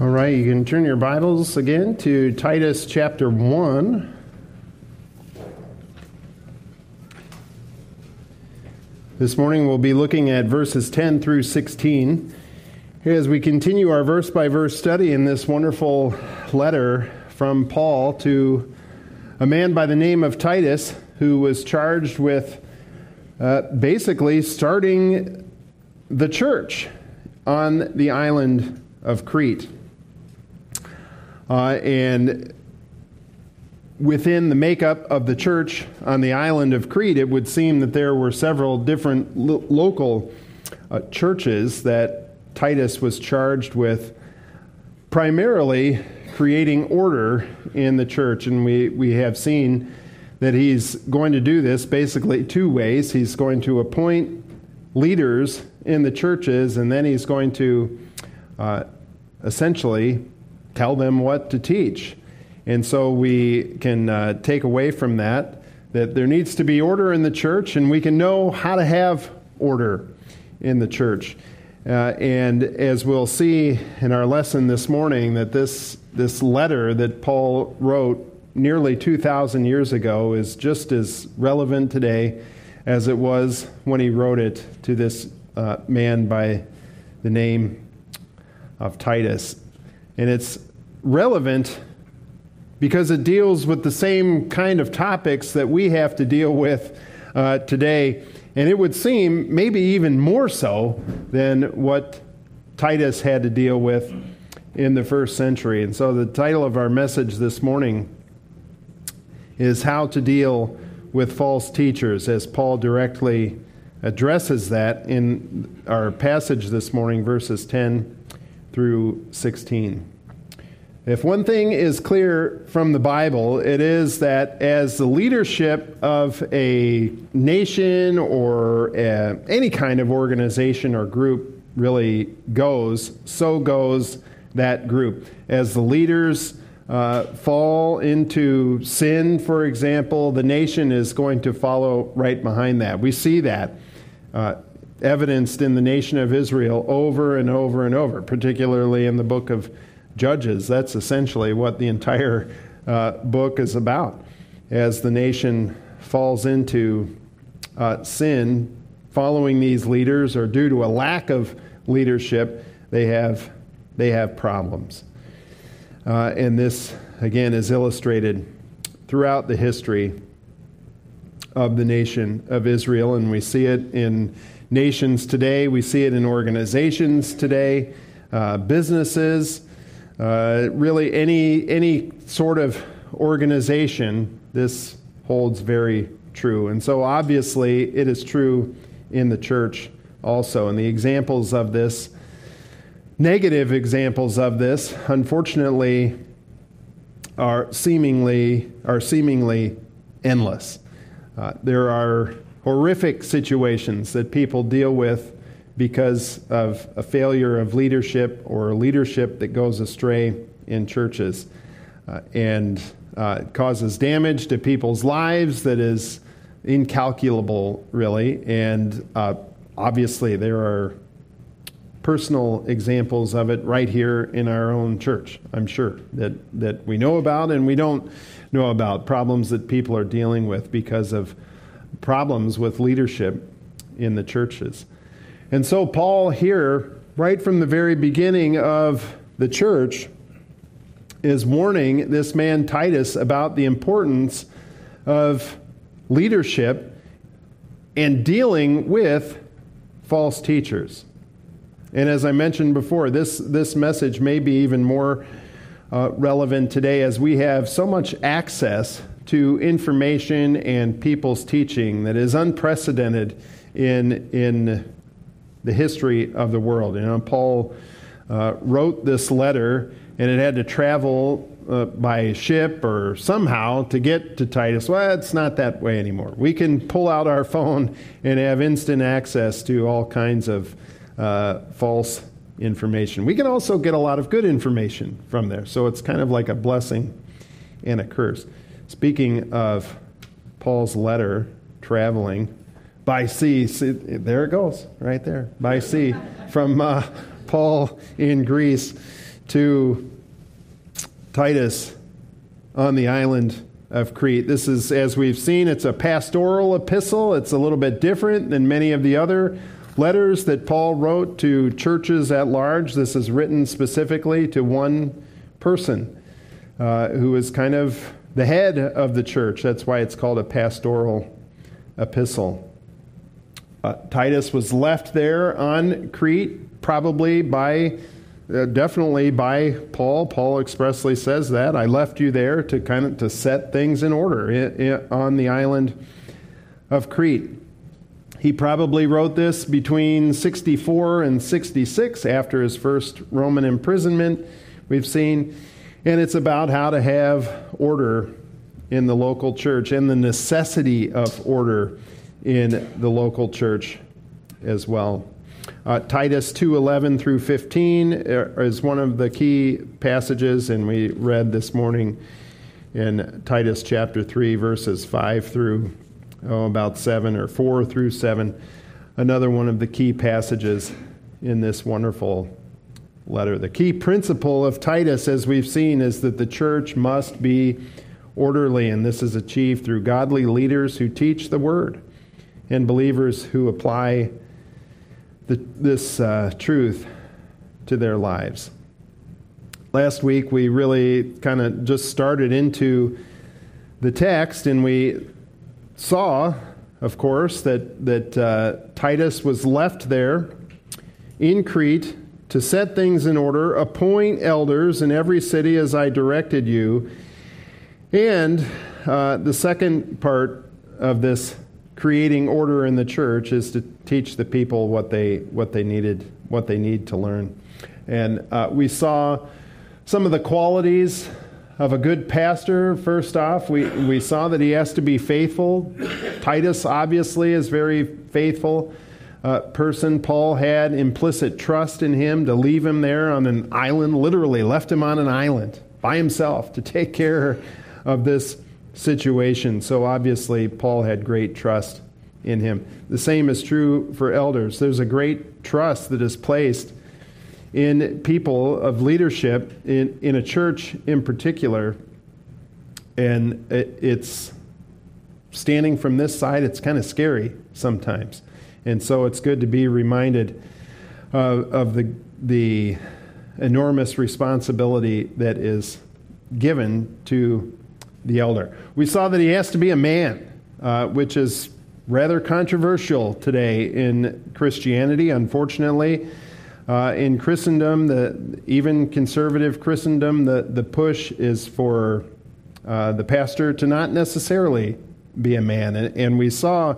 All right, you can turn your Bibles again to Titus chapter 1. This morning we'll be looking at verses 10 through 16 as we continue our verse by verse study in this wonderful letter from Paul to a man by the name of Titus who was charged with uh, basically starting the church on the island of Crete. Uh, and within the makeup of the church on the island of Crete, it would seem that there were several different lo- local uh, churches that Titus was charged with primarily creating order in the church. And we, we have seen that he's going to do this basically two ways. He's going to appoint leaders in the churches, and then he's going to uh, essentially tell them what to teach. And so we can uh, take away from that that there needs to be order in the church, and we can know how to have order in the church. Uh, and as we'll see in our lesson this morning, that this, this letter that Paul wrote nearly 2,000 years ago is just as relevant today as it was when he wrote it to this uh, man by the name of Titus. And it's relevant because it deals with the same kind of topics that we have to deal with uh, today. And it would seem maybe even more so than what Titus had to deal with in the first century. And so the title of our message this morning is How to Deal with False Teachers, as Paul directly addresses that in our passage this morning, verses 10 through 16. If one thing is clear from the Bible, it is that as the leadership of a nation or a, any kind of organization or group really goes, so goes that group. As the leaders uh, fall into sin, for example, the nation is going to follow right behind that. We see that. Uh, evidenced in the nation of Israel over and over and over, particularly in the book of Judges. That's essentially what the entire uh, book is about. As the nation falls into uh, sin, following these leaders, or due to a lack of leadership, they have, they have problems. Uh, and this, again, is illustrated throughout the history of the nation of Israel, and we see it in nations today, we see it in organizations today, uh, businesses. Uh, really, any, any sort of organization, this holds very true. And so, obviously, it is true in the church also. And the examples of this, negative examples of this, unfortunately, are seemingly, are seemingly endless. Uh, there are horrific situations that people deal with because of a failure of leadership or leadership that goes astray in churches uh, and uh, causes damage to people's lives that is incalculable, really. And uh, obviously, there are personal examples of it right here in our own church, I'm sure, that, that we know about and we don't know about problems that people are dealing with because of problems with leadership in the churches. And so, Paul, here, right from the very beginning of the church, is warning this man Titus about the importance of leadership and dealing with false teachers. And as I mentioned before, this, this message may be even more uh, relevant today as we have so much access to information and people's teaching that is unprecedented in, in the history of the world. You know, Paul uh, wrote this letter, and it had to travel uh, by ship or somehow to get to Titus. Well, it's not that way anymore. We can pull out our phone and have instant access to all kinds of uh, false information. We can also get a lot of good information from there. So it's kind of like a blessing and a curse. Speaking of Paul's letter traveling, by sea, see, there it goes, right there. By sea. from uh, Paul in Greece to Titus on the island of Crete. This is, as we've seen, it's a pastoral epistle. It's a little bit different than many of the other letters that Paul wrote to churches at large. This is written specifically to one person uh, who is kind of the head of the church. That's why it's called a pastoral epistle. Uh, Titus was left there on Crete, probably by, uh, definitely by Paul. Paul expressly says that I left you there to kind of to set things in order in, in, on the island of Crete. He probably wrote this between 64 and 66 after his first Roman imprisonment. We've seen, and it's about how to have order in the local church and the necessity of order in the local church as well. Uh, Titus 2:11 through 15 is one of the key passages, and we read this morning in Titus chapter 3, verses 5 through oh, about 7 or 4 through 7. Another one of the key passages in this wonderful letter. The key principle of Titus, as we've seen, is that the church must be orderly, and this is achieved through godly leaders who teach the word and believers who apply the, this uh, truth to their lives. Last week, we really kind of just started into the text, and we saw, of course, that, that uh, Titus was left there in Crete to set things in order, appoint elders in every city as I directed you. And uh, the second part of this creating order in the church is to teach the people what they what they needed what they need to learn and uh, we saw some of the qualities of a good pastor first off we, we saw that he has to be faithful titus obviously is very faithful uh, person paul had implicit trust in him to leave him there on an island literally left him on an island by himself to take care of this situation. So obviously, Paul had great trust in him. The same is true for elders. There's a great trust that is placed in people of leadership, in, in a church in particular. And it, it's standing from this side, it's kind of scary sometimes. And so it's good to be reminded uh, of the, the enormous responsibility that is given to the elder. We saw that he has to be a man, uh, which is rather controversial today in Christianity, unfortunately. Uh, in Christendom, the, even conservative Christendom, the, the push is for uh, the pastor to not necessarily be a man. And, and, we saw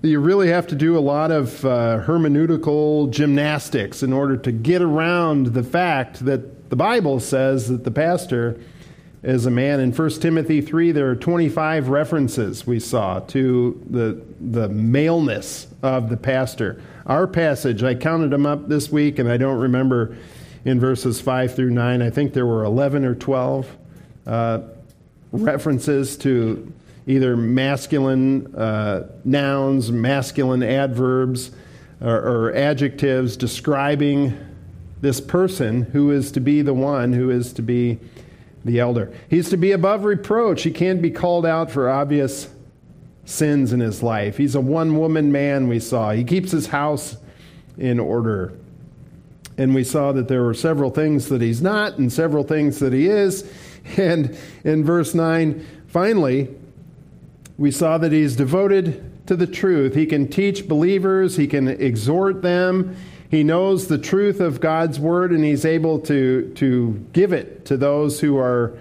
that you really have to do a lot of uh, hermeneutical gymnastics in order to get around the fact that the Bible says that the pastor as a man. In 1 Timothy 3, there are 25 references we saw to the, the maleness of the pastor. Our passage, I counted them up this week, and I don't remember in verses 5 through 9. I think there were 11 or 12 uh, references to either masculine uh, nouns, masculine adverbs, or, or adjectives describing this person who is to be the one who is to be the elder. He's to be above reproach. He can't be called out for obvious sins in his life. He's a one woman man, we saw. He keeps his house in order. And we saw that there were several things that he's not and several things that he is. And in verse 9, finally, we saw that he's devoted to the truth. He can teach believers, he can exhort them, he knows the truth of God's word and he's able to, to give it to those who are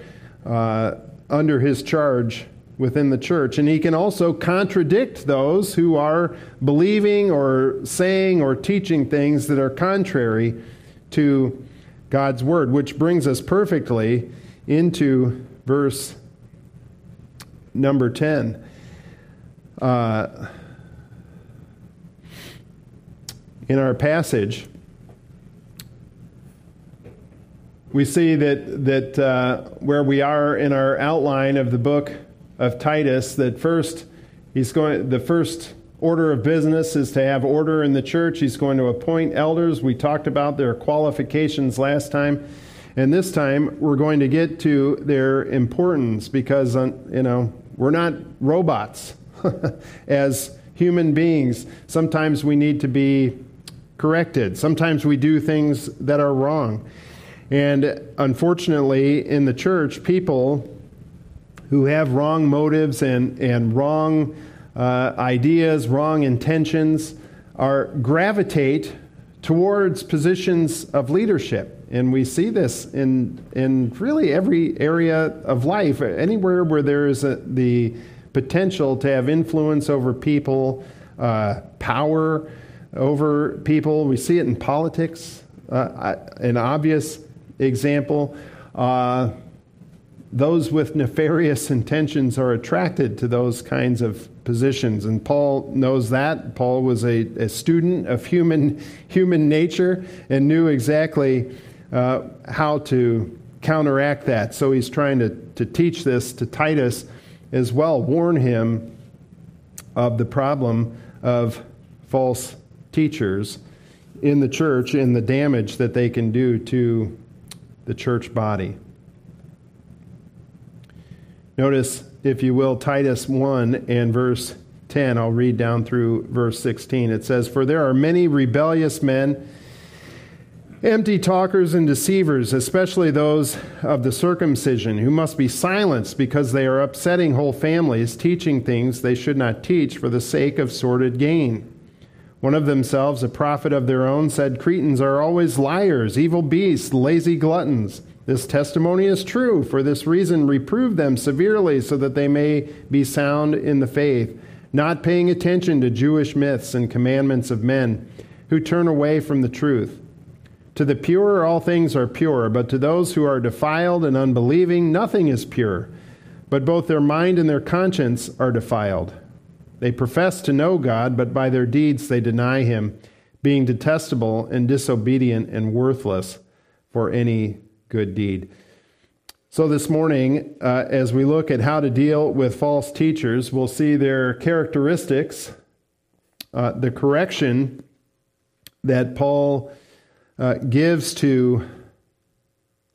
uh, under his charge within the church. And he can also contradict those who are believing or saying or teaching things that are contrary to God's word, which brings us perfectly into verse number 10. Uh, in our passage, we see that, that uh, where we are in our outline of the book of Titus, that first, he's going, the first order of business is to have order in the church. He's going to appoint elders. We talked about their qualifications last time. And this time we're going to get to their importance because, uh, you know, we're not robots. As human beings, sometimes we need to be corrected. Sometimes we do things that are wrong. And unfortunately, in the church, people who have wrong motives and, and wrong uh, ideas, wrong intentions, are gravitate towards positions of leadership. And we see this in, in really every area of life, anywhere where there is a, the potential to have influence over people, uh, power over people. We see it in politics, uh, an obvious example. Uh, those with nefarious intentions are attracted to those kinds of positions. And Paul knows that. Paul was a, a student of human, human nature and knew exactly uh, how to counteract that. So he's trying to, to teach this to Titus as well, warn him of the problem of false teachers in the church and the damage that they can do to the church body. Notice, if you will, Titus 1 and verse 10. I'll read down through verse 16. It says, For there are many rebellious men, empty talkers and deceivers, especially those of the circumcision, who must be silenced because they are upsetting whole families, teaching things they should not teach for the sake of sordid gain. One of themselves, a prophet of their own, said, Cretans are always liars, evil beasts, lazy gluttons. This testimony is true. For this reason, reprove them severely so that they may be sound in the faith, not paying attention to Jewish myths and commandments of men who turn away from the truth. To the pure, all things are pure, but to those who are defiled and unbelieving, nothing is pure. But both their mind and their conscience are defiled. They profess to know God, but by their deeds they deny Him, being detestable and disobedient and worthless for any good deed. So, this morning, uh, as we look at how to deal with false teachers, we'll see their characteristics, uh, the correction that Paul uh, gives to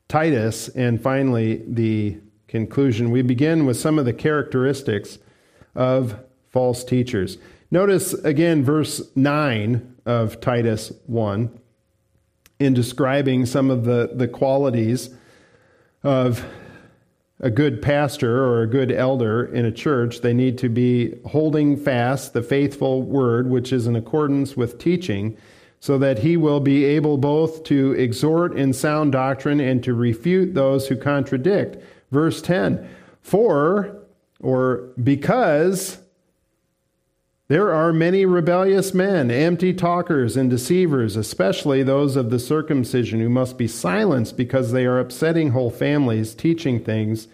Titus, and finally, the conclusion. We begin with some of the characteristics of false teachers. Notice again verse 9 of Titus 1 in describing some of the, the qualities of a good pastor or a good elder in a church, they need to be holding fast the faithful word, which is in accordance with teaching, so that he will be able both to exhort in sound doctrine and to refute those who contradict. Verse 10 For, or because, there are many rebellious men, empty talkers, and deceivers, especially those of the circumcision, who must be silenced because they are upsetting whole families, teaching things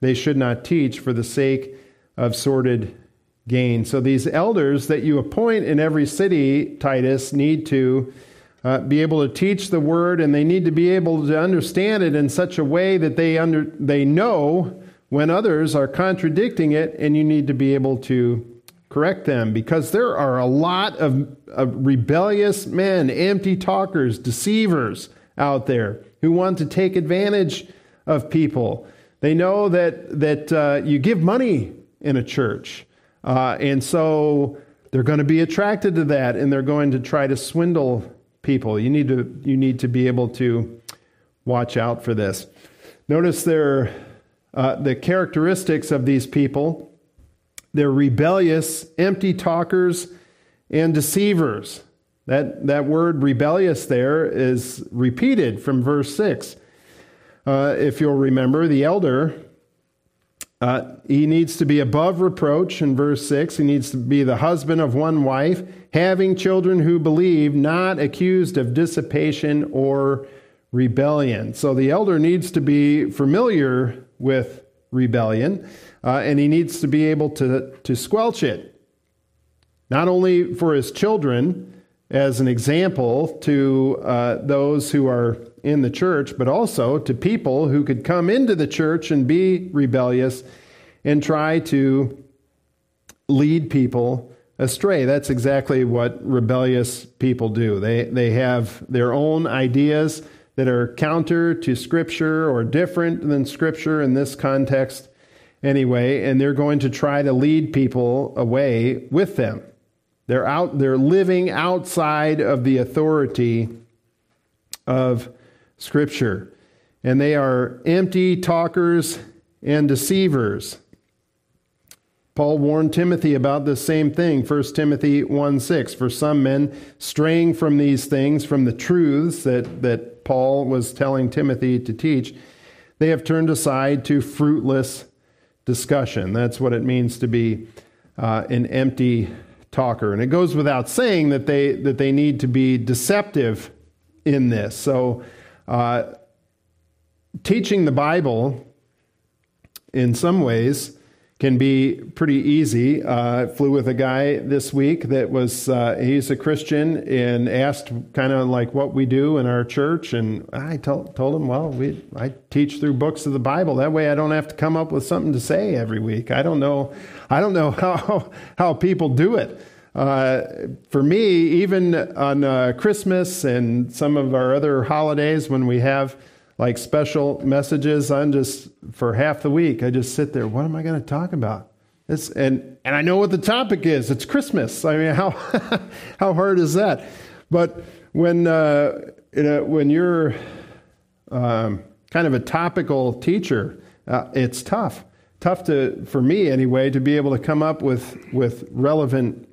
they should not teach for the sake of sordid gain. So, these elders that you appoint in every city, Titus, need to uh, be able to teach the word, and they need to be able to understand it in such a way that they, under, they know when others are contradicting it, and you need to be able to correct them because there are a lot of, of, rebellious men, empty talkers, deceivers out there who want to take advantage of people. They know that, that uh, you give money in a church, uh, and so they're going to be attracted to that and they're going to try to swindle people. You need to, you need to be able to watch out for this. Notice their, uh, the characteristics of these people they're rebellious, empty talkers, and deceivers. That, that word rebellious there is repeated from verse 6. Uh, if you'll remember, the elder, uh, he needs to be above reproach in verse 6. He needs to be the husband of one wife, having children who believe, not accused of dissipation or rebellion. So the elder needs to be familiar with rebellion uh, and he needs to be able to, to squelch it, not only for his children as an example to uh, those who are in the church, but also to people who could come into the church and be rebellious and try to lead people astray. That's exactly what rebellious people do. They, they have their own ideas that are counter to Scripture or different than Scripture in this context, anyway, and they're going to try to lead people away with them. They're out they're living outside of the authority of scripture. And they are empty talkers and deceivers. Paul warned Timothy about the same thing, 1 Timothy 1 6. For some men straying from these things, from the truths that, that Paul was telling Timothy to teach, they have turned aside to fruitless discussion. That's what it means to be uh, an empty talker. And it goes without saying that they, that they need to be deceptive in this. So, uh, teaching the Bible in some ways can be pretty easy. Uh, I flew with a guy this week that was, uh, he's a Christian and asked kind of like what we do in our church. And I told, told him, well, we, I teach through books of the Bible. That way I don't have to come up with something to say every week. I don't know, I don't know how, how people do it. Uh, for me, even on uh, Christmas and some of our other holidays when we have like special messages. I'm just for half the week. I just sit there. What am I going to talk about? It's, and and I know what the topic is. It's Christmas. I mean, how how hard is that? But when uh, you know, when you're um, kind of a topical teacher, uh, it's tough. Tough to for me anyway to be able to come up with with relevant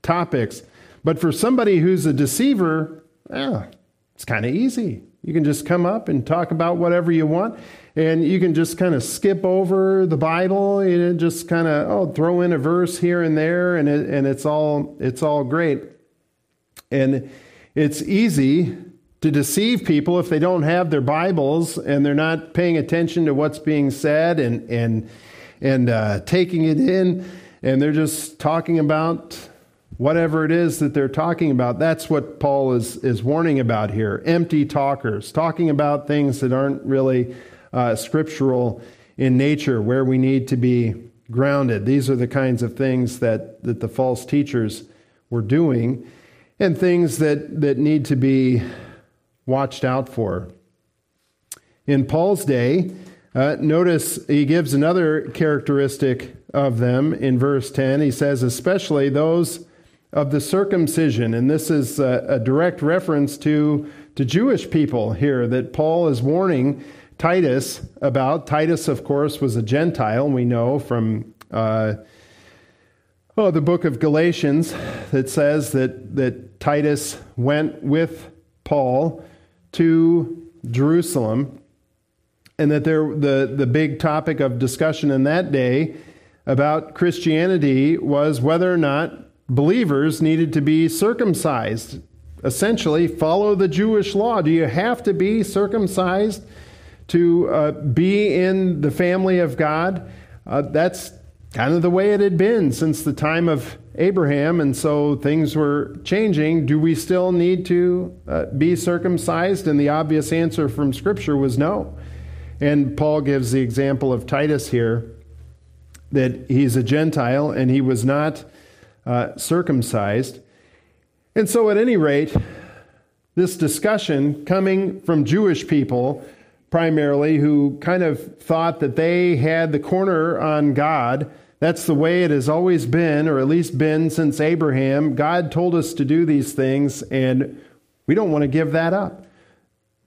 topics. But for somebody who's a deceiver, yeah, it's kind of easy. You can just come up and talk about whatever you want, and you can just kind of skip over the Bible and just kind of oh throw in a verse here and there, and it, and it's all it's all great. And it's easy to deceive people if they don't have their Bibles and they're not paying attention to what's being said and and and uh, taking it in, and they're just talking about whatever it is that they're talking about. That's what Paul is, is warning about here empty talkers, talking about things that aren't really uh, scriptural in nature, where we need to be grounded. These are the kinds of things that, that the false teachers were doing, and things that, that need to be watched out for. In Paul's day, uh, notice he gives another characteristic of them in verse 10. He says, especially those of the circumcision. And this is a, a, direct reference to, to Jewish people here that Paul is warning Titus about. Titus, of course, was a Gentile, we know from uh, oh, the book of Galatians that says that, that Titus went with Paul to Jerusalem. And that there, the, the big topic of discussion in that day about Christianity was whether or not believers needed to be circumcised. Essentially, follow the Jewish law. Do you have to be circumcised to uh, be in the family of God? Uh, that's kind of the way it had been since the time of Abraham, and so things were changing. Do we still need to uh, be circumcised? And the obvious answer from Scripture was no. And Paul gives the example of Titus here that he's a Gentile and he was not uh, circumcised. And so, at any rate, this discussion coming from Jewish people primarily who kind of thought that they had the corner on God. That's the way it has always been, or at least been since Abraham. God told us to do these things, and we don't want to give that up.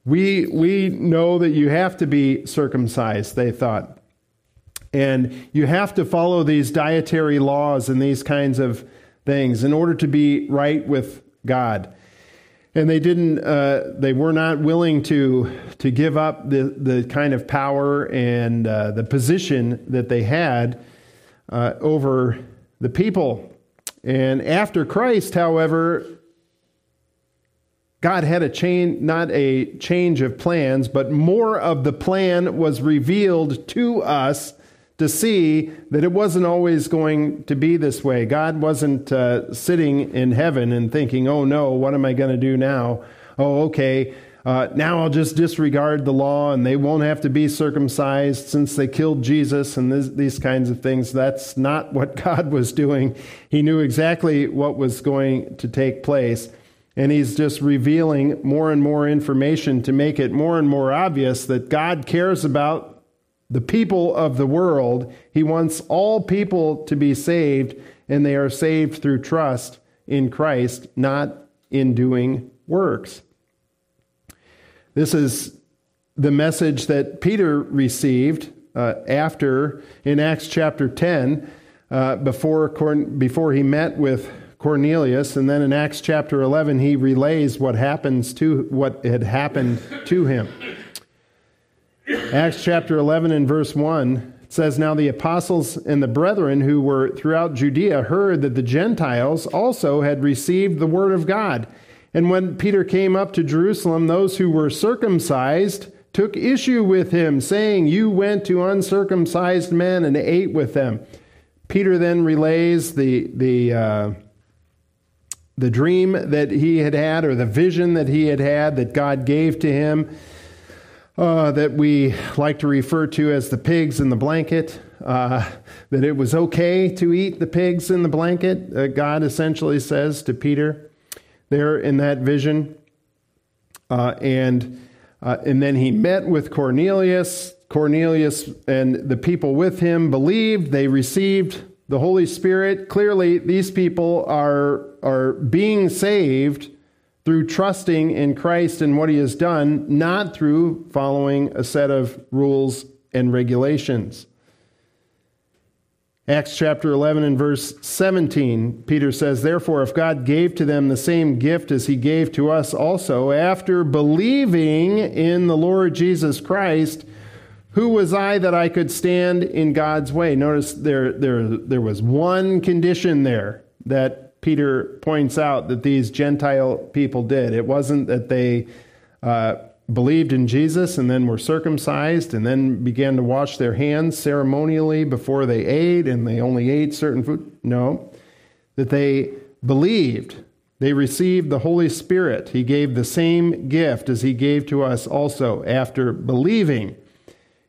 We, we know that you have to be circumcised, they thought. And you have to follow these dietary laws and these kinds of things in order to be right with God. And they didn't, uh, they were not willing to, to give up the, the kind of power and uh, the position that they had uh, over the people. And after Christ, however, God had a change, not a change of plans, but more of the plan was revealed to us to see that it wasn't always going to be this way. God wasn't uh, sitting in heaven and thinking, oh no, what am I going to do now? Oh, okay, uh, now I'll just disregard the law and they won't have to be circumcised since they killed Jesus and this, these kinds of things. That's not what God was doing. He knew exactly what was going to take place. And he's just revealing more and more information to make it more and more obvious that God cares about the people of the world. He wants all people to be saved, and they are saved through trust in Christ, not in doing works. This is the message that Peter received uh, after, in Acts chapter 10, uh, before, before he met with Cornelius. And then in Acts chapter 11, he relays what happens to what had happened to him. Acts chapter 11 and verse 1 says, Now the apostles and the brethren who were throughout Judea heard that the Gentiles also had received the word of God. And when Peter came up to Jerusalem, those who were circumcised took issue with him, saying, You went to uncircumcised men and ate with them. Peter then relays the, the, uh, the dream that he had had, or the vision that he had had that God gave to him, uh, that we like to refer to as the pigs in the blanket. Uh, that it was okay to eat the pigs in the blanket, uh, God essentially says to Peter there in that vision. Uh, and, uh, and then he met with Cornelius. Cornelius and the people with him believed, they received the Holy Spirit. Clearly, these people are, are being saved through trusting in Christ and what he has done, not through following a set of rules and regulations. Acts chapter 11 and verse 17, Peter says, Therefore, if God gave to them the same gift as he gave to us also, after believing in the Lord Jesus Christ, who was I that I could stand in God's way? Notice there, there, there was one condition there that Peter points out that these Gentile people did. It wasn't that they uh, believed in Jesus and then were circumcised and then began to wash their hands ceremonially before they ate and they only ate certain food. No, that they believed. They received the Holy Spirit. He gave the same gift as He gave to us also after believing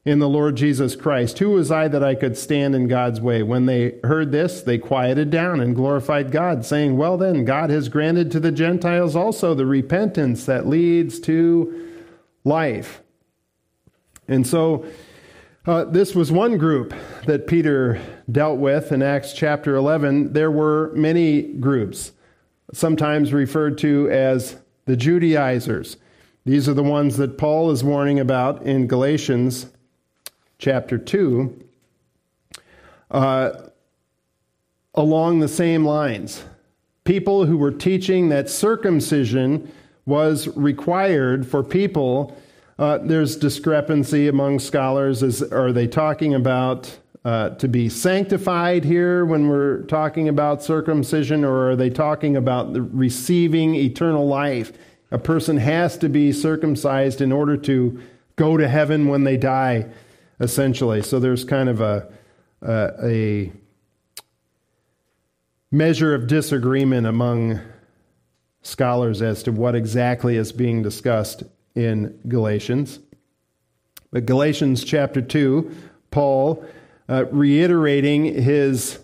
in the Lord Jesus Christ. Who was I that I could stand in God's way? When they heard this, they quieted down and glorified God, saying, Well, then, God has granted to the Gentiles also the repentance that leads to life. And so, uh, this was one group that Peter dealt with in Acts chapter 11. There were many groups, sometimes referred to as the Judaizers. These are the ones that Paul is warning about in Galatians chapter 2. Uh, along the same lines, people who were teaching that circumcision was required for people. Uh, there's discrepancy among scholars. Is, are they talking about uh, to be sanctified here when we're talking about circumcision, or are they talking about the receiving eternal life? A person has to be circumcised in order to go to heaven when they die, essentially. So there's kind of a, a, a measure of disagreement among scholars as to what exactly is being discussed in Galatians. But Galatians chapter 2, Paul uh, reiterating his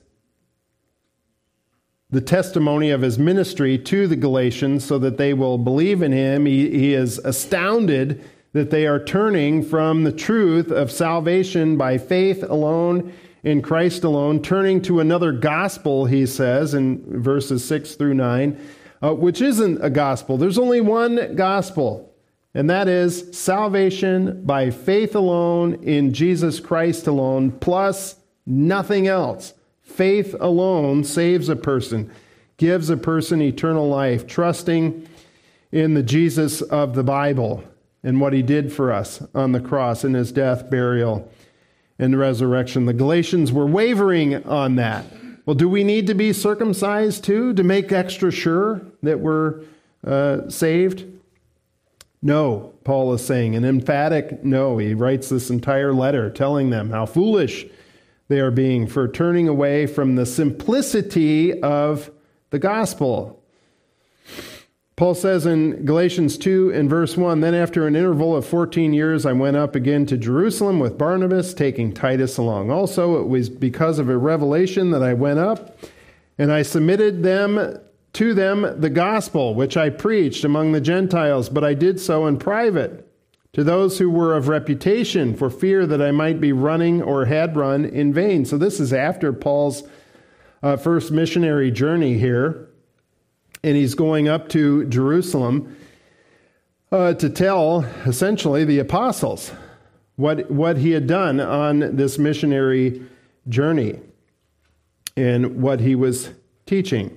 the testimony of his ministry to the Galatians so that they will believe in him. He, he is astounded that they are turning from the truth of salvation by faith alone in Christ alone, turning to another gospel, he says in verses 6 through 9 uh, which isn't a gospel. There's only one gospel, and that is salvation by faith alone in Jesus Christ alone, plus nothing else. Faith alone saves a person, gives a person eternal life, trusting in the Jesus of the Bible and what he did for us on the cross in his death, burial, and resurrection. The Galatians were wavering on that. Well, do we need to be circumcised too to make extra sure that we're uh, saved? No, Paul is saying, an emphatic no. He writes this entire letter telling them how foolish they are being for turning away from the simplicity of the gospel. Paul says in Galatians 2 and verse 1 Then after an interval of 14 years, I went up again to Jerusalem with Barnabas, taking Titus along. Also, it was because of a revelation that I went up, and I submitted them to them the gospel which I preached among the Gentiles, but I did so in private to those who were of reputation for fear that I might be running or had run in vain. So, this is after Paul's uh, first missionary journey here and he's going up to Jerusalem uh, to tell essentially the apostles what, what he had done on this missionary journey and what he was teaching.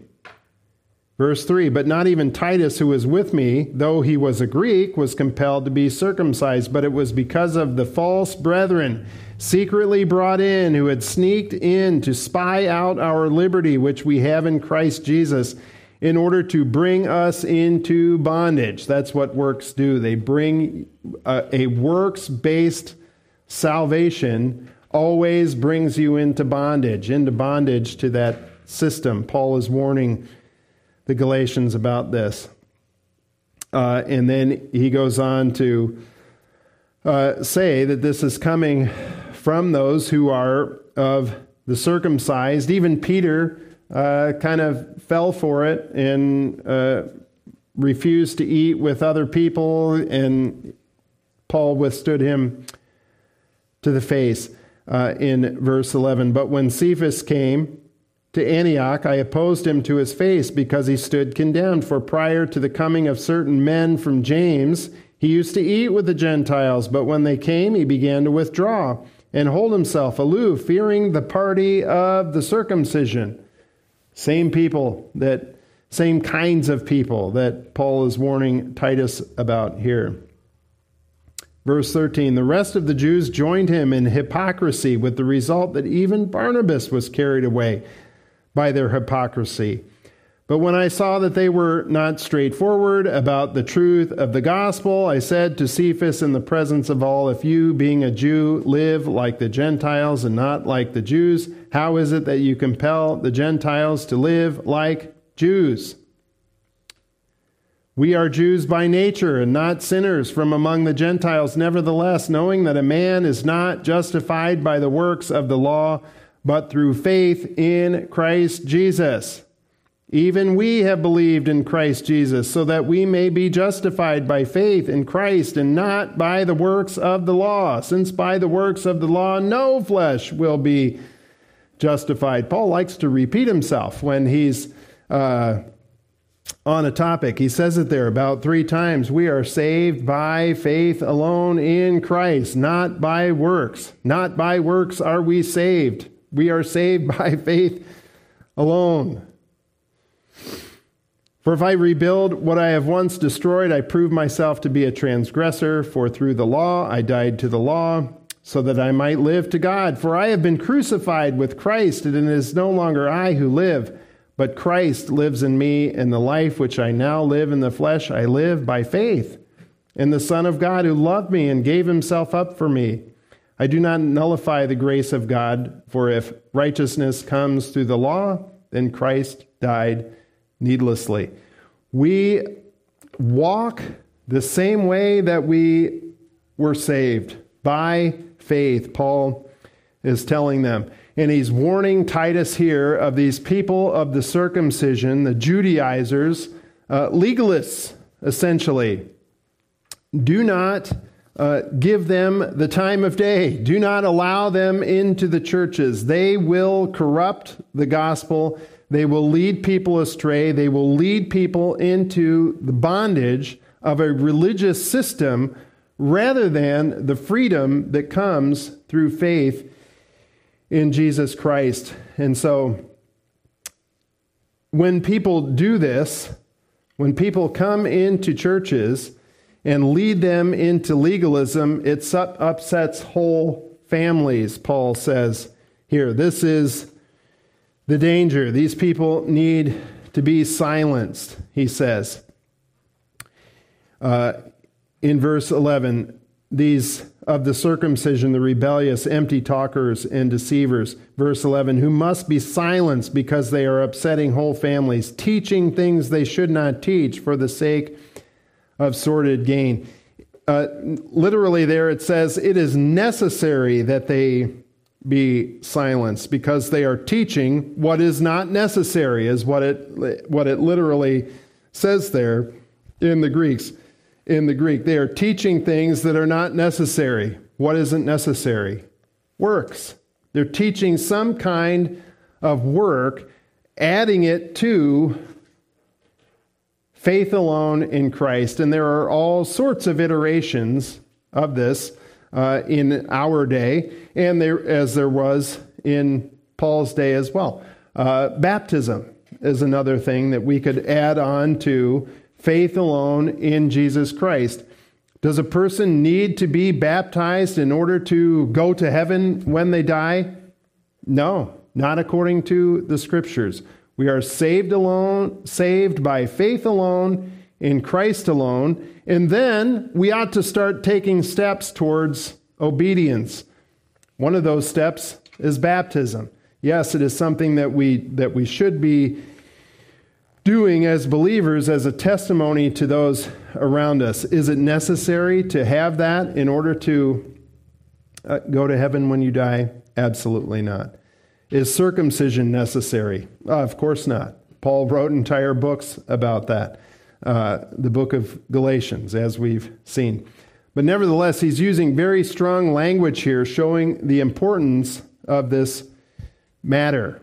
Verse 3 But not even Titus, who was with me, though he was a Greek, was compelled to be circumcised, but it was because of the false brethren secretly brought in who had sneaked in to spy out our liberty, which we have in Christ Jesus in order to bring us into bondage. That's what works do. They bring a, a works based salvation, always brings you into bondage, into bondage to that system. Paul is warning the Galatians about this. Uh, and then he goes on to uh, say that this is coming from those who are of the circumcised. Even Peter uh, kind of fell for it and uh, refused to eat with other people, and Paul withstood him to the face uh, in verse 11. But when Cephas came to Antioch, I opposed him to his face because he stood condemned. For prior to the coming of certain men from James, he used to eat with the Gentiles, but when they came, he began to withdraw and hold himself aloof, fearing the party of the circumcision. Same people that, same kinds of people that Paul is warning Titus about here. Verse 13 The rest of the Jews joined him in hypocrisy, with the result that even Barnabas was carried away by their hypocrisy. But when I saw that they were not straightforward about the truth of the gospel, I said to Cephas in the presence of all, If you, being a Jew, live like the Gentiles and not like the Jews, how is it that you compel the Gentiles to live like Jews? We are Jews by nature and not sinners from among the Gentiles. Nevertheless, knowing that a man is not justified by the works of the law, but through faith in Christ Jesus. Even we have believed in Christ Jesus, so that we may be justified by faith in Christ and not by the works of the law, since by the works of the law no flesh will be justified. Paul likes to repeat himself when he's uh, on a topic. He says it there about three times. We are saved by faith alone in Christ, not by works. Not by works are we saved. We are saved by faith alone. For if I rebuild what I have once destroyed, I prove myself to be a transgressor. For through the law I died to the law, so that I might live to God. For I have been crucified with Christ, and it is no longer I who live, but Christ lives in me, and the life which I now live in the flesh, I live by faith in the Son of God who loved me and gave himself up for me. I do not nullify the grace of God, for if righteousness comes through the law, then Christ died needlessly. We walk the same way that we were saved by faith, Paul is telling them. And he's warning Titus here of these people of the circumcision, the Judaizers, uh, legalists, essentially. Do not uh, give them the time of day. Do not allow them into the churches. They will corrupt the gospel they will lead people astray. They will lead people into the bondage of a religious system rather than the freedom that comes through faith in Jesus Christ. And so, when people do this, when people come into churches and lead them into legalism, it upsets whole families, Paul says here. This is the danger. These people need to be silenced, he says. Uh, in verse 11, these of the circumcision, the rebellious, empty talkers, and deceivers. Verse 11, who must be silenced because they are upsetting whole families, teaching things they should not teach for the sake of sordid gain. Uh, literally, there it says, it is necessary that they be silenced because they are teaching what is not necessary, is what it, what it literally says there in the Greeks in the Greek. They are teaching things that are not necessary. What isn't necessary? Works. They're teaching some kind of work, adding it to faith alone in Christ. And there are all sorts of iterations of this uh, in our day, and there, as there was in Paul's day as well. Uh, baptism is another thing that we could add on to faith alone in Jesus Christ. Does a person need to be baptized in order to go to heaven when they die? No, not according to the scriptures. We are saved alone, saved by faith alone, in Christ alone, and then we ought to start taking steps towards obedience. One of those steps is baptism. Yes, it is something that we that we should be doing as believers as a testimony to those around us. Is it necessary to have that in order to uh, go to heaven when you die? Absolutely not. Is circumcision necessary? Uh, of course not. Paul wrote entire books about that. Uh, the book of Galatians, as we've seen. But nevertheless, he's using very strong language here, showing the importance of this matter.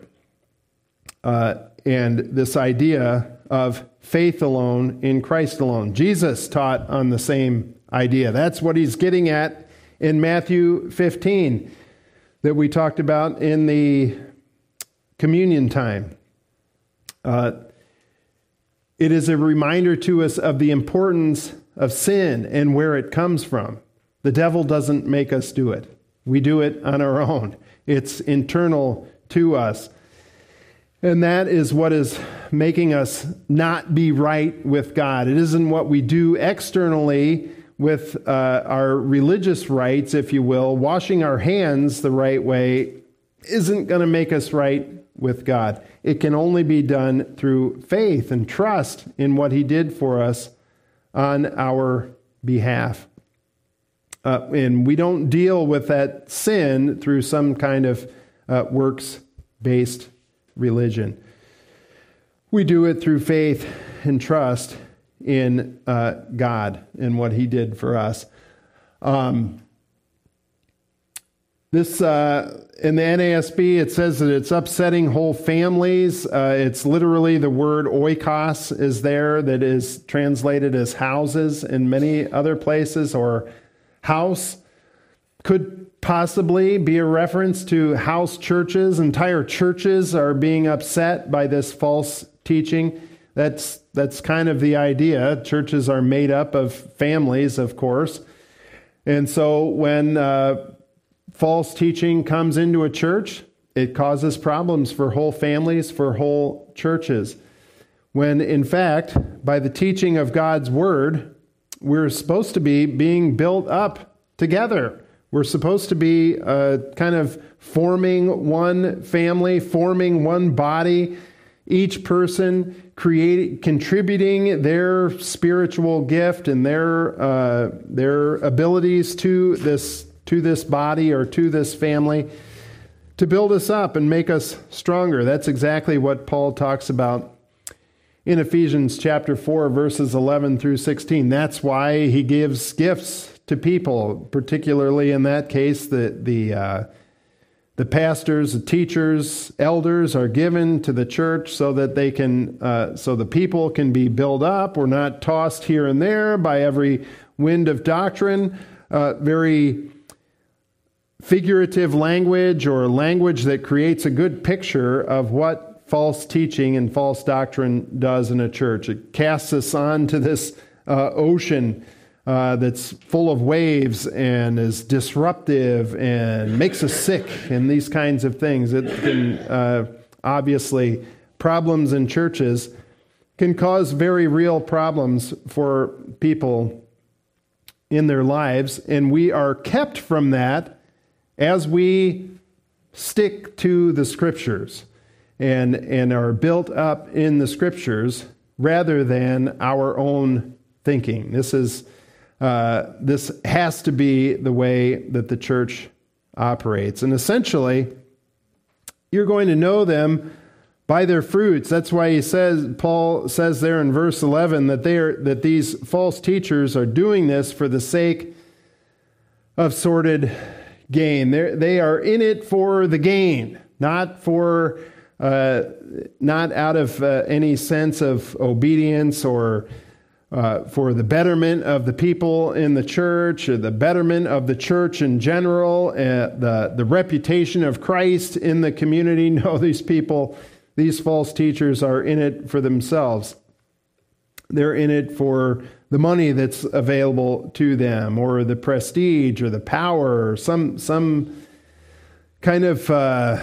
Uh, and this idea of faith alone in Christ alone. Jesus taught on the same idea. That's what he's getting at in Matthew 15 that we talked about in the communion time. Uh, it is a reminder to us of the importance of sin and where it comes from. The devil doesn't make us do it, we do it on our own. It's internal to us. And that is what is making us not be right with God. It isn't what we do externally with uh, our religious rites, if you will. Washing our hands the right way isn't going to make us right with God. It can only be done through faith and trust in what He did for us on our behalf. Uh, and we don't deal with that sin through some kind of uh, works based religion. We do it through faith and trust in uh, God and what He did for us. Um, this uh, in the NASB, it says that it's upsetting whole families. Uh, it's literally the word oikos is there that is translated as houses in many other places or house. Could possibly be a reference to house churches. Entire churches are being upset by this false teaching. That's, that's kind of the idea. Churches are made up of families, of course. And so when uh, false teaching comes into a church, it causes problems for whole families, for whole churches. When in fact, by the teaching of God's word, we're supposed to be being built up together. We're supposed to be uh, kind of forming one family, forming one body, each person creating, contributing their spiritual gift and their, uh, their abilities to this, to this body or to this family to build us up and make us stronger. That's exactly what Paul talks about in Ephesians chapter 4, verses 11 through 16. That's why he gives gifts to people, particularly in that case, the, the, uh, the pastors, the teachers, elders are given to the church so that they can, uh, so the people can be built up. We're not tossed here and there by every wind of doctrine. Uh, very figurative language or language that creates a good picture of what false teaching and false doctrine does in a church. It casts us onto this uh, ocean uh, that's full of waves and is disruptive and makes us sick and these kinds of things. It can uh, obviously, problems in churches can cause very real problems for people in their lives, and we are kept from that as we stick to the scriptures and, and are built up in the scriptures rather than our own thinking. This is uh, this has to be the way that the church operates, and essentially, you're going to know them by their fruits. That's why he says Paul says there in verse 11 that they are that these false teachers are doing this for the sake of sordid gain. They're, they are in it for the gain, not for uh, not out of uh, any sense of obedience or uh, for the betterment of the people in the church or the betterment of the church in general, uh, the, the reputation of Christ in the community. No, these people, these false teachers are in it for themselves. They're in it for the money that's available to them, or the prestige, or the power, or some some kind of uh,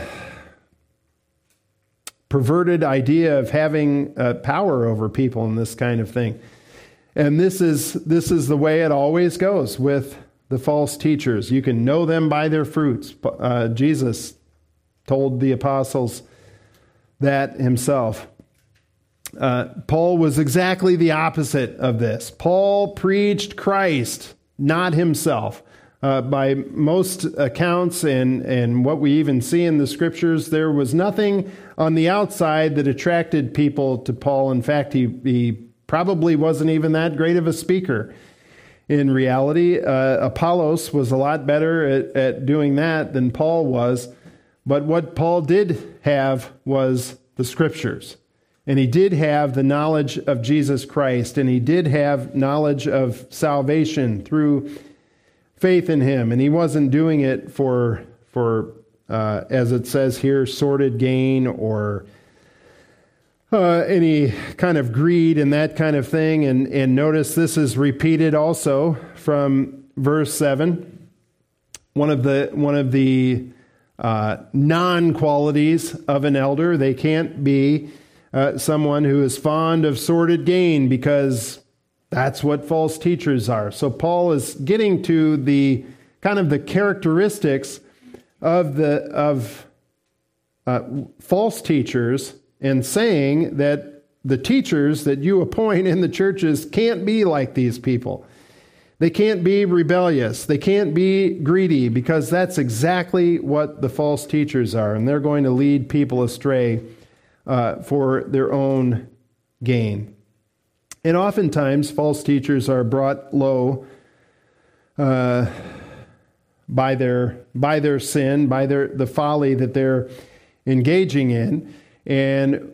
perverted idea of having uh, power over people and this kind of thing. And this is this is the way it always goes with the false teachers. You can know them by their fruits. Uh, Jesus told the apostles that himself. Uh, Paul was exactly the opposite of this. Paul preached Christ, not himself. Uh, by most accounts and, and what we even see in the scriptures, there was nothing on the outside that attracted people to Paul. In fact, he, he probably wasn't even that great of a speaker. In reality, uh, Apollos was a lot better at, at doing that than Paul was. But what Paul did have was the scriptures. And he did have the knowledge of Jesus Christ, and he did have knowledge of salvation through faith in him. And he wasn't doing it for, for uh, as it says here, sordid gain or uh, any kind of greed and that kind of thing. And, and notice this is repeated also from verse 7. One of the, one of the uh, non qualities of an elder, they can't be uh, someone who is fond of sordid gain because that's what false teachers are. So Paul is getting to the kind of the characteristics of the of uh, false teachers and saying that the teachers that you appoint in the churches can't be like these people. They can't be rebellious. They can't be greedy because that's exactly what the false teachers are, and they're going to lead people astray uh, for their own gain. And oftentimes, false teachers are brought low uh, by their by their sin, by their the folly that they're engaging in, and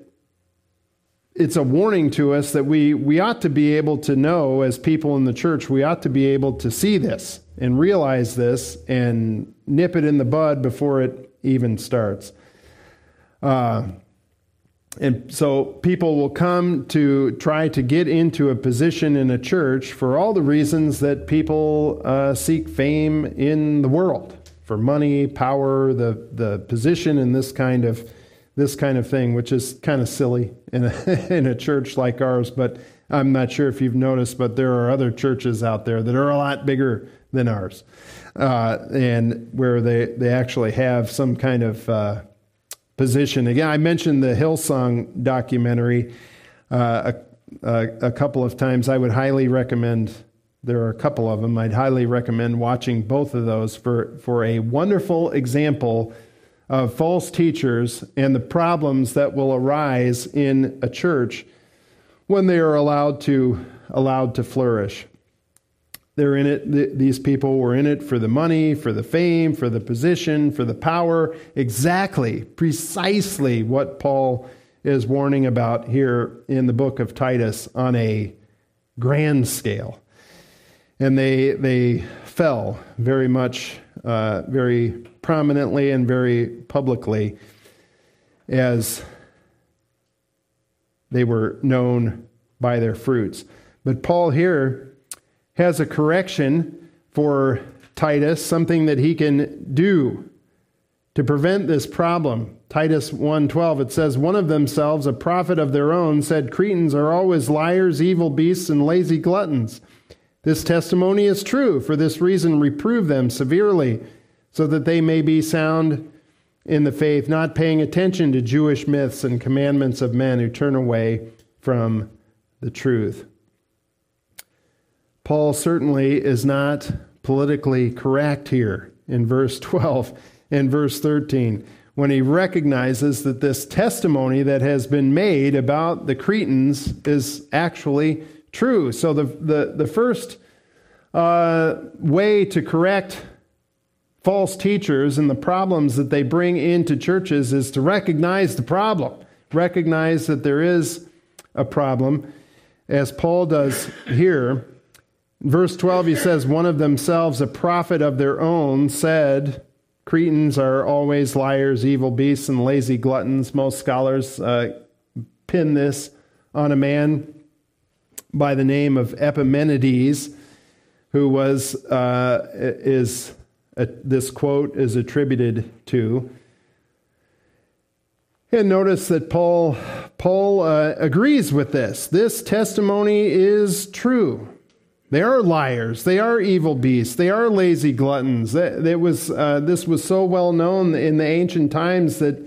it's a warning to us that we we ought to be able to know as people in the church, we ought to be able to see this and realize this and nip it in the bud before it even starts. Uh, and so people will come to try to get into a position in a church for all the reasons that people uh, seek fame in the world for money, power, the, the position and this kind of this kind of thing, which is kind of silly in a, in a church like ours. But I'm not sure if you've noticed, but there are other churches out there that are a lot bigger than ours, uh, and where they, they actually have some kind of uh, position. Again, I mentioned the Hillsong documentary uh, a, a, a, couple of times. I would highly recommend. There are a couple of them. I'd highly recommend watching both of those for, for a wonderful example of false teachers and the problems that will arise in a church when they are allowed to allowed to flourish. They're in it, these people were in it for the money, for the fame, for the position, for the power. Exactly, precisely what Paul is warning about here in the book of Titus on a grand scale. And they, they fell very much, uh, very prominently and very publicly as they were known by their fruits. But Paul here has a correction for Titus, something that he can do to prevent this problem. Titus 1:12 it says one of themselves a prophet of their own said Cretans are always liars, evil beasts and lazy gluttons. This testimony is true. For this reason, reprove them severely, so that they may be sound in the faith, not paying attention to Jewish myths and commandments of men who turn away from the truth. Paul certainly is not politically correct here in verse 12 and verse 13 when he recognizes that this testimony that has been made about the Cretans is actually true. So the, the, the first uh, way to correct false teachers and the problems that they bring into churches is to recognize the problem, recognize that there is a problem, as Paul does here. Verse 12, he says, One of themselves, a prophet of their own, said, Cretans are always liars, evil beasts, and lazy gluttons. Most scholars uh, pin this on a man by the name of Epimenides, who was uh, is uh, this quote is attributed to. And notice that Paul Paul uh, agrees with this. This testimony is true. They are liars. They are evil beasts. They are lazy gluttons. That was, uh, this was so well known in the ancient times that,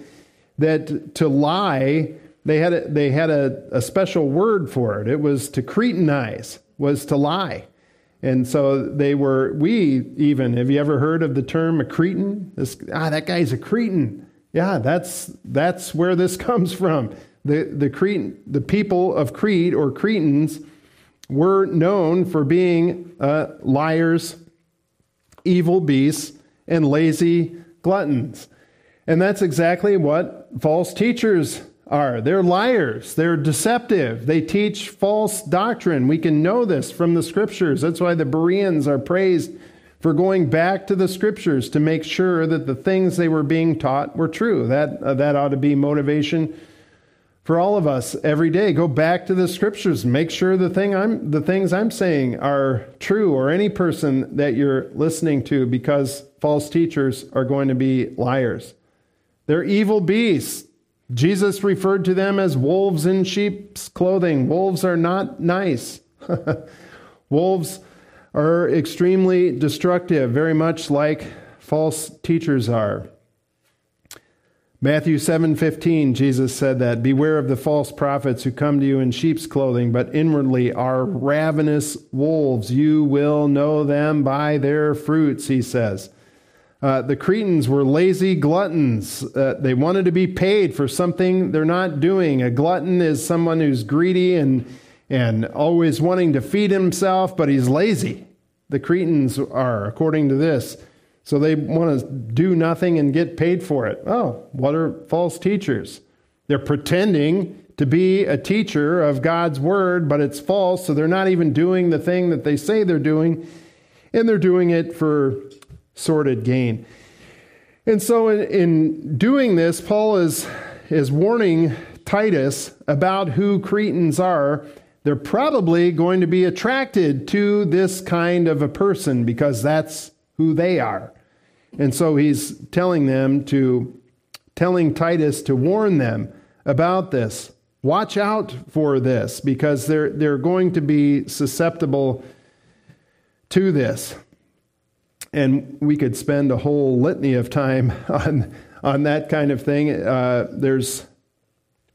that to lie they had a, they had a, a special word for it. It was to cretinize, was to lie. And so they were, we even, have you ever heard of the term a Cretan? This, ah, that guy's a Cretan. Yeah, that's, that's where this comes from. The, the, Cretan, the people of Crete or Cretans were known for being uh, liars, evil beasts, and lazy gluttons. And that's exactly what false teachers are. They're liars. They're deceptive. They teach false doctrine. We can know this from the scriptures. That's why the Bereans are praised for going back to the scriptures to make sure that the things they were being taught were true. That, uh, that ought to be motivation for all of us every day. Go back to the scriptures. Make sure the, thing I'm, the things I'm saying are true, or any person that you're listening to, because false teachers are going to be liars. They're evil beasts. Jesus referred to them as wolves in sheep's clothing. Wolves are not nice. wolves are extremely destructive, very much like false teachers are. Matthew 7:15 Jesus said that beware of the false prophets who come to you in sheep's clothing but inwardly are ravenous wolves you will know them by their fruits he says uh, the Cretans were lazy gluttons. Uh, they wanted to be paid for something they're not doing. A glutton is someone who's greedy and, and always wanting to feed himself, but he's lazy. The Cretans are, according to this. So they want to do nothing and get paid for it. Oh, what are false teachers? They're pretending to be a teacher of God's word, but it's false, so they're not even doing the thing that they say they're doing, and they're doing it for sordid gain. And so, in, in doing this, Paul is, is warning Titus about who Cretans are. They're probably going to be attracted to this kind of a person because that's who they are. And so he's telling them to, telling Titus to warn them about this. Watch out for this because they're, they're going to be susceptible to this and we could spend a whole litany of time on on that kind of thing. Uh, there's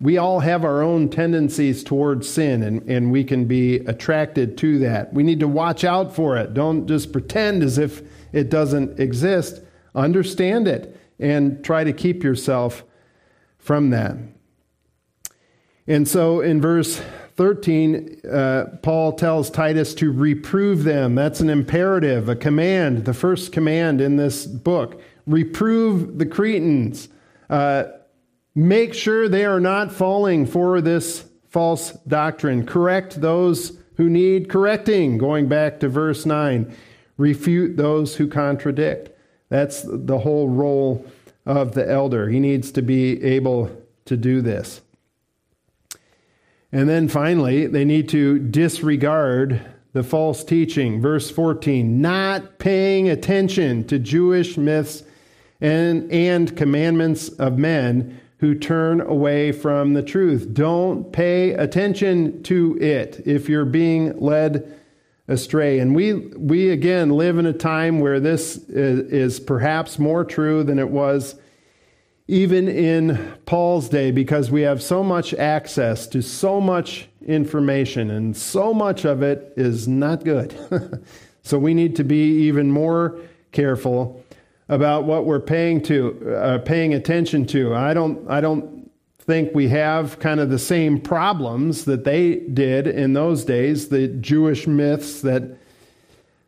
we all have our own tendencies towards sin, and, and we can be attracted to that. We need to watch out for it. Don't just pretend as if it doesn't exist. Understand it and try to keep yourself from that. And so in verse 13, uh, Paul tells Titus to reprove them. That's an imperative, a command, the first command in this book. Reprove the Cretans. Uh, make sure they are not falling for this false doctrine. Correct those who need correcting, going back to verse 9. Refute those who contradict. That's the whole role of the elder. He needs to be able to do this. And then finally, they need to disregard the false teaching. Verse 14, not paying attention to Jewish myths and, and commandments of men who turn away from the truth. Don't pay attention to it if you're being led astray. And we, we again live in a time where this is, is perhaps more true than it was even in Paul's day because we have so much access to so much information and so much of it is not good. so we need to be even more careful about what we're paying to uh, paying attention to. I don't I don't think we have kind of the same problems that they did in those days, the Jewish myths that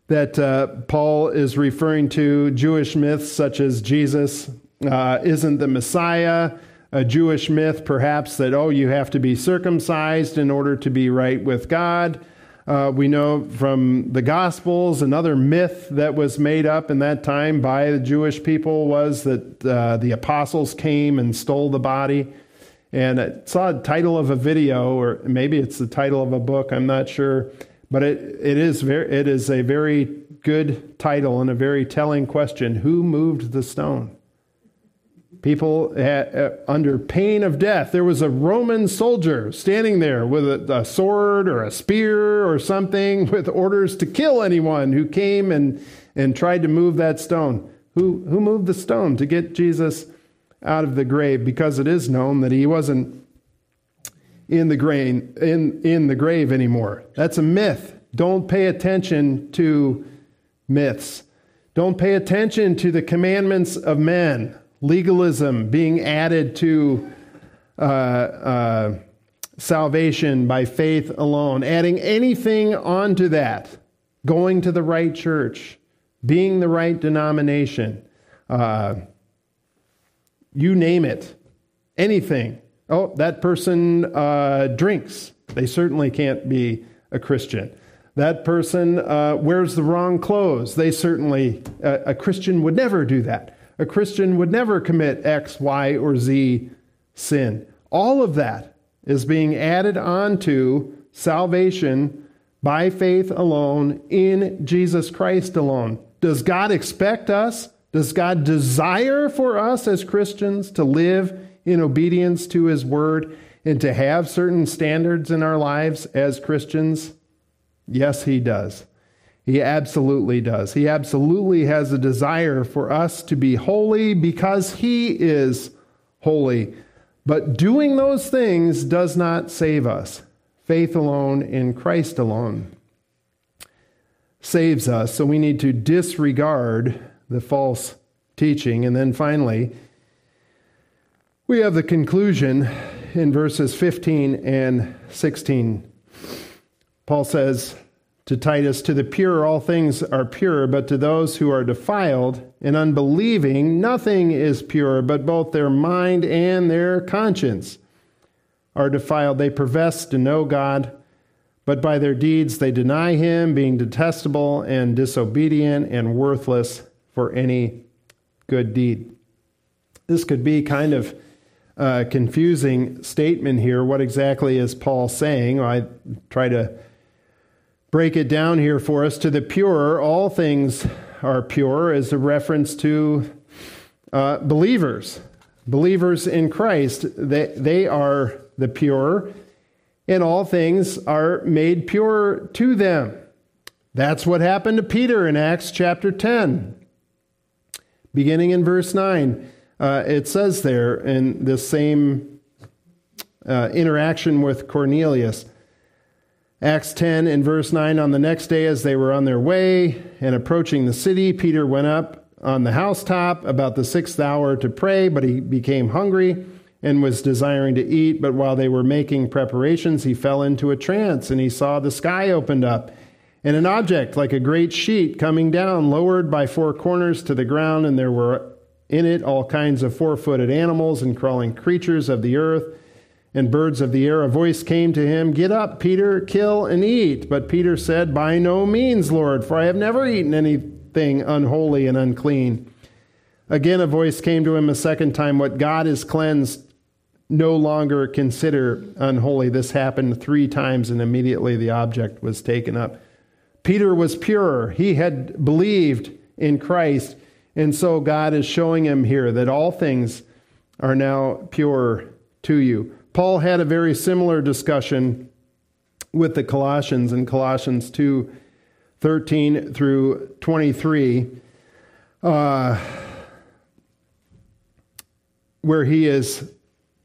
that uh, Paul is referring to, Jewish myths such as Jesus uh, isn't the Messiah, a Jewish myth perhaps that, oh, you have to be circumcised in order to be right with God. Uh, we know from the Gospels, another myth that was made up in that time by the Jewish people was that uh, the apostles came and stole the body. And I saw a title of a video, or maybe it's the title of a book, I'm not sure. But it, it, is, very, it is a very good title and a very telling question Who moved the stone? People had, uh, under pain of death. There was a Roman soldier standing there with a, a, sword or a spear or something with orders to kill anyone who came and, and tried to move that stone. Who, who moved the stone to get Jesus out of the grave? Because it is known that he wasn't in the, grain, in, in the grave anymore. That's a myth. Don't pay attention to myths. Don't pay attention to the commandments of men legalism being added to uh, uh, salvation by faith alone, adding anything onto that, going to the right church, being the right denomination, uh, you name it, anything. Oh, that person uh, drinks. They certainly can't be a Christian. That person uh, wears the wrong clothes. They certainly, uh, a Christian would never do that a Christian would never commit X, Y, or Z sin. All of that is being added on to salvation by faith alone in Jesus Christ alone. Does God expect us? Does God desire for us as Christians to live in obedience to His word and to have certain standards in our lives as Christians? Yes, He does. He absolutely does. He absolutely has a desire for us to be holy because He is holy. But doing those things does not save us. Faith alone in Christ alone saves us. So we need to disregard the false teaching. And then finally, we have the conclusion in verses 15 and 16. Paul says, to Titus, To the pure, all things are pure, but to those who are defiled and unbelieving, nothing is pure, but both their mind and their conscience are defiled. They profess to know God, but by their deeds they deny Him, being detestable and disobedient and worthless for any good deed. This could be kind of a confusing statement here. What exactly is Paul saying? I try to break it down here for us. To the pure, all things are pure, is a reference to uh, believers. Believers in Christ, they, they are the pure, and all things are made pure to them. That's what happened to Peter in Acts chapter 10. Beginning in verse 9, uh, it says there in this same uh, interaction with Cornelius Acts 10 and verse 9 On the next day, as they were on their way and approaching the city, Peter went up on the housetop about the sixth hour to pray, but he became hungry and was desiring to eat. But while they were making preparations, he fell into a trance and he saw the sky opened up and an object like a great sheet coming down, lowered by four corners to the ground, and there were in it all kinds of four footed animals and crawling creatures of the earth and birds of the air, a voice came to him, Get up, Peter, kill and eat. But Peter said, By no means, Lord, for I have never eaten anything unholy and unclean. Again, a voice came to him a second time, What God has cleansed, no longer consider unholy. This happened three times, and immediately the object was taken up. Peter was pure. He had believed in Christ. And so God is showing him here that all things are now pure to you. Paul had a very similar discussion with the Colossians in Colossians 2 13 through 23, uh, where he is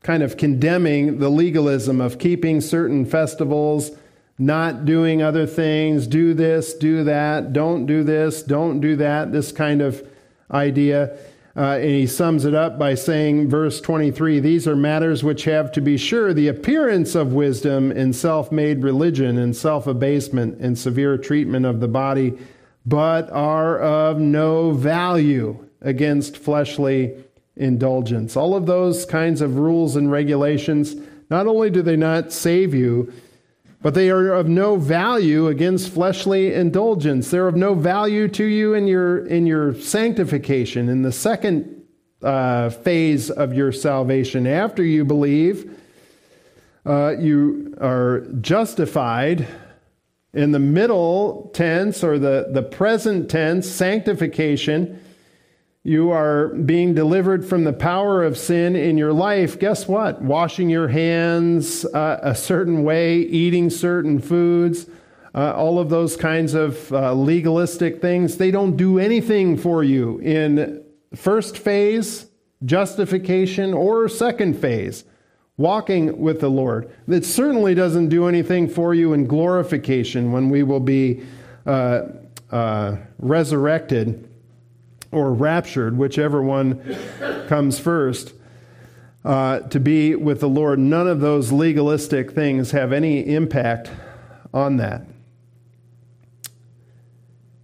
kind of condemning the legalism of keeping certain festivals, not doing other things, do this, do that, don't do this, don't do that, this kind of idea. Uh, and he sums it up by saying, verse 23 These are matters which have, to be sure, the appearance of wisdom in self made religion and self abasement and severe treatment of the body, but are of no value against fleshly indulgence. All of those kinds of rules and regulations, not only do they not save you, but they are of no value against fleshly indulgence. They're of no value to you in your, in your sanctification, in the second uh, phase of your salvation. After you believe, uh, you are justified. In the middle tense or the, the present tense, sanctification, you are being delivered from the power of sin in your life, guess what? Washing your hands uh, a certain way, eating certain foods, uh, all of those kinds of uh, legalistic things, they don't do anything for you in first phase, justification, or second phase, walking with the Lord. It certainly doesn't do anything for you in glorification when we will be uh, uh, resurrected or raptured, whichever one comes first, uh, to be with the Lord. None of those legalistic things have any impact on that.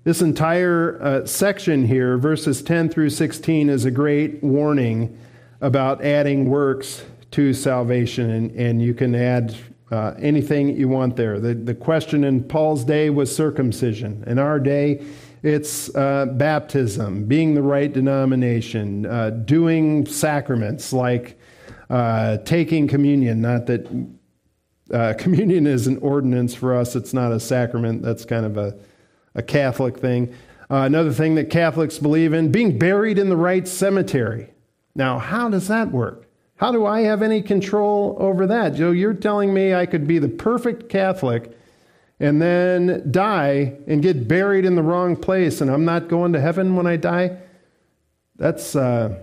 This entire uh, section here, verses 10 through 16, is a great warning about adding works to salvation, and, and you can add uh, anything you want there. The, the question in Paul's day was circumcision. In our day, it's uh, baptism, being the right denomination, uh, doing sacraments like uh, taking communion. Not that uh, communion is an ordinance for us, it's not a sacrament. That's kind of a, a Catholic thing. Uh, another thing that Catholics believe in being buried in the right cemetery. Now, how does that work? How do I have any control over that? Joe, you're telling me I could be the perfect Catholic and then die and get buried in the wrong place and I'm not going to heaven when I die, that's, uh,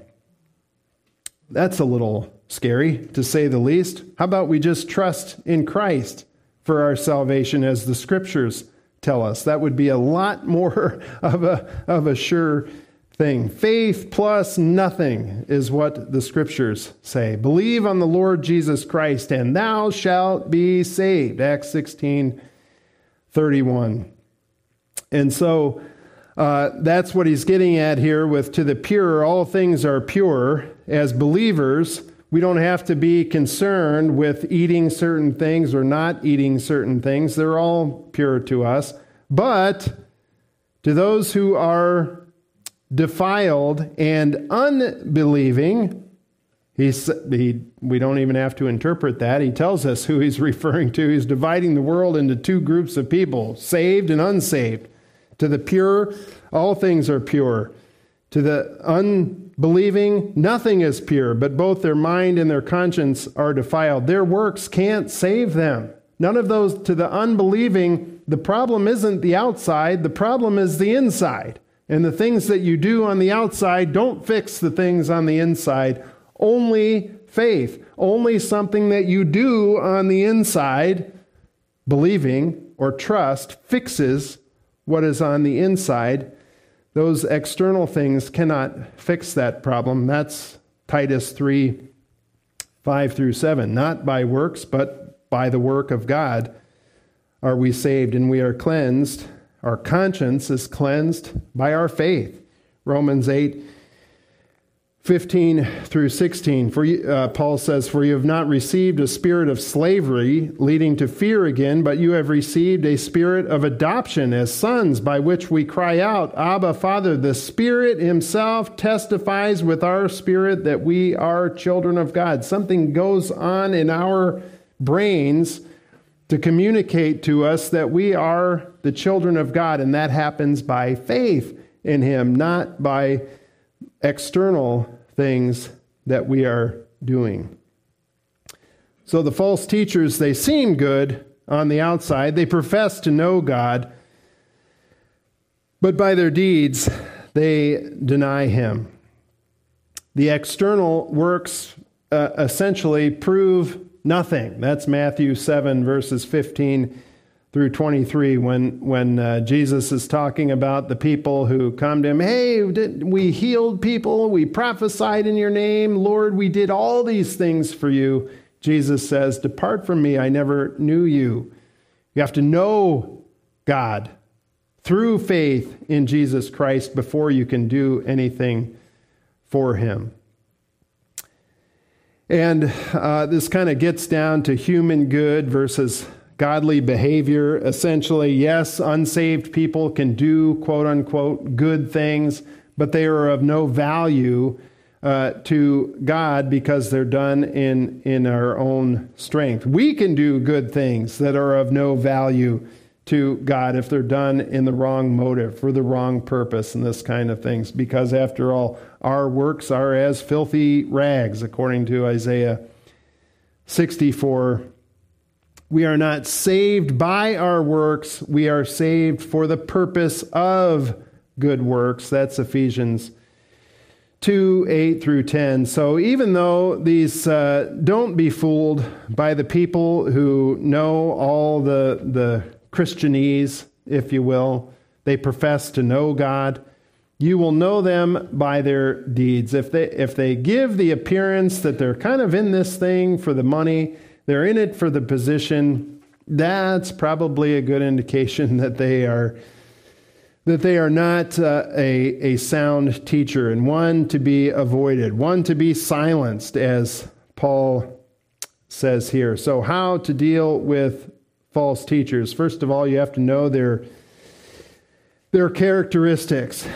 that's a little scary to say the least. How about we just trust in Christ for our salvation as the scriptures tell us? That would be a lot more of a, of a sure thing. Faith plus nothing is what the scriptures say. Believe on the Lord Jesus Christ and thou shalt be saved. Acts 16 31. And so uh, that's what he's getting at here with to the pure, all things are pure. As believers, we don't have to be concerned with eating certain things or not eating certain things. They're all pure to us. But to those who are defiled and unbelieving, He's, he, we don't even have to interpret that. He tells us who he's referring to. He's dividing the world into two groups of people saved and unsaved. To the pure, all things are pure. To the unbelieving, nothing is pure, but both their mind and their conscience are defiled. Their works can't save them. None of those, to the unbelieving, the problem isn't the outside, the problem is the inside. And the things that you do on the outside don't fix the things on the inside only faith, only something that you do on the inside, believing or trust, fixes what is on the inside. Those external things cannot fix that problem. That's Titus 3 5 through 7. Not by works, but by the work of God are we saved and we are cleansed. Our conscience is cleansed by our faith. Romans 8 15 through 16, for uh, Paul says, For you have not received a spirit of slavery leading to fear again, but you have received a spirit of adoption as sons, by which we cry out, Abba, Father. The Spirit Himself testifies with our spirit that we are children of God. Something goes on in our brains to communicate to us that we are the children of God, and that happens by faith in Him, not by external things that we are doing. So the false teachers, they seem good on the outside, they profess to know God, But by their deeds, they deny him. The external works uh, essentially prove nothing. That's Matthew 7, verses 15 through 23, when, when uh, Jesus is talking about the people who come to him. Hey, we healed people, we prophesied in your name. Lord, we did all these things for you. Jesus says, Depart from me, I never knew you. You have to know God through faith in Jesus Christ before you can do anything for him. And uh, this kind of gets down to human good versus godly behavior. Essentially, yes, unsaved people can do quote unquote good things, but they are of no value uh, to God because they're done in, in our own strength. We can do good things that are of no value to God if they're done in the wrong motive, for the wrong purpose, and this kind of things. Because after all, our works are as filthy rags, according to Isaiah 64. We are not saved by our works, we are saved for the purpose of good works. That's Ephesians 2 8 through 10. So even though these, uh, don't be fooled by the people who know all the, the Christianese, if you will. They profess to know God. You will know them by their deeds. If they, if they give the appearance that they're kind of in this thing for the money, they're in it for the position, that's probably a good indication that they are that they are not uh, a, a sound teacher and one to be avoided, one to be silenced, as Paul says here. So, how to deal with false teachers. First of all, you have to know their, their characteristics.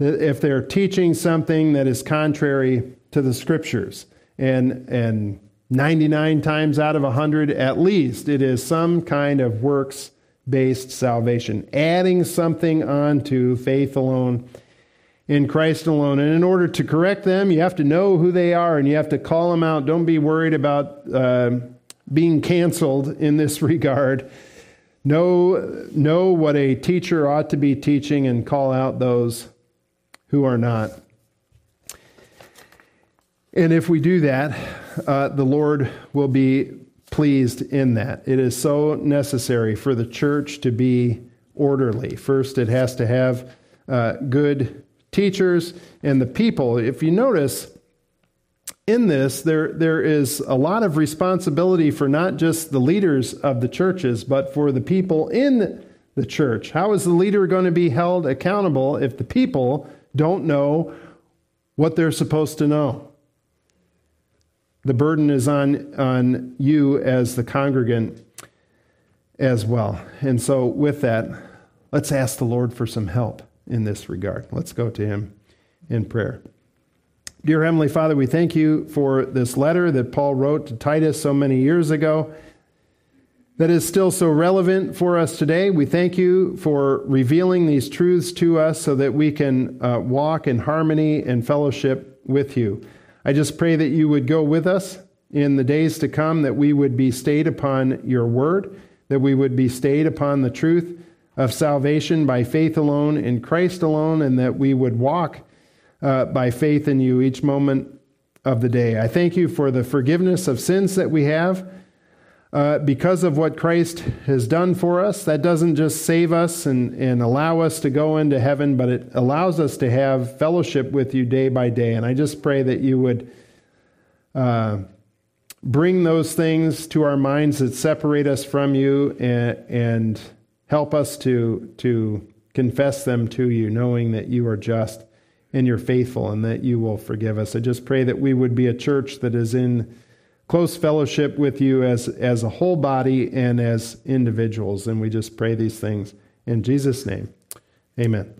If they're teaching something that is contrary to the scriptures, and, and 99 times out of 100 at least, it is some kind of works based salvation, adding something onto faith alone in Christ alone. And in order to correct them, you have to know who they are and you have to call them out. Don't be worried about. Uh, being canceled in this regard. Know, know what a teacher ought to be teaching and call out those who are not. And if we do that, uh, the Lord will be pleased in that. It is so necessary for the church to be orderly. First, it has to have uh, good teachers and the people. If you notice, in this, there, there is a lot of responsibility for not just the leaders of the churches, but for the people in the church. How is the leader going to be held accountable if the people don't know what they're supposed to know? The burden is on, on you as the congregant as well. And so, with that, let's ask the Lord for some help in this regard. Let's go to Him in prayer. Dear Heavenly Father, we thank you for this letter that Paul wrote to Titus so many years ago that is still so relevant for us today. We thank you for revealing these truths to us so that we can uh, walk in harmony and fellowship with you. I just pray that you would go with us in the days to come, that we would be stayed upon your word, that we would be stayed upon the truth of salvation by faith alone in Christ alone, and that we would walk uh, by faith in you each moment of the day. I thank you for the forgiveness of sins that we have uh, because of what Christ has done for us. That doesn't just save us and, and allow us to go into heaven, but it allows us to have fellowship with you day by day. And I just pray that you would. Uh, bring those things to our minds that separate us from you and, and help us to, to confess them to you, knowing that you are just and you're faithful and that you will forgive us. I just pray that we would be a church that is in close fellowship with you as, as a whole body and as individuals. And we just pray these things in Jesus' name. Amen.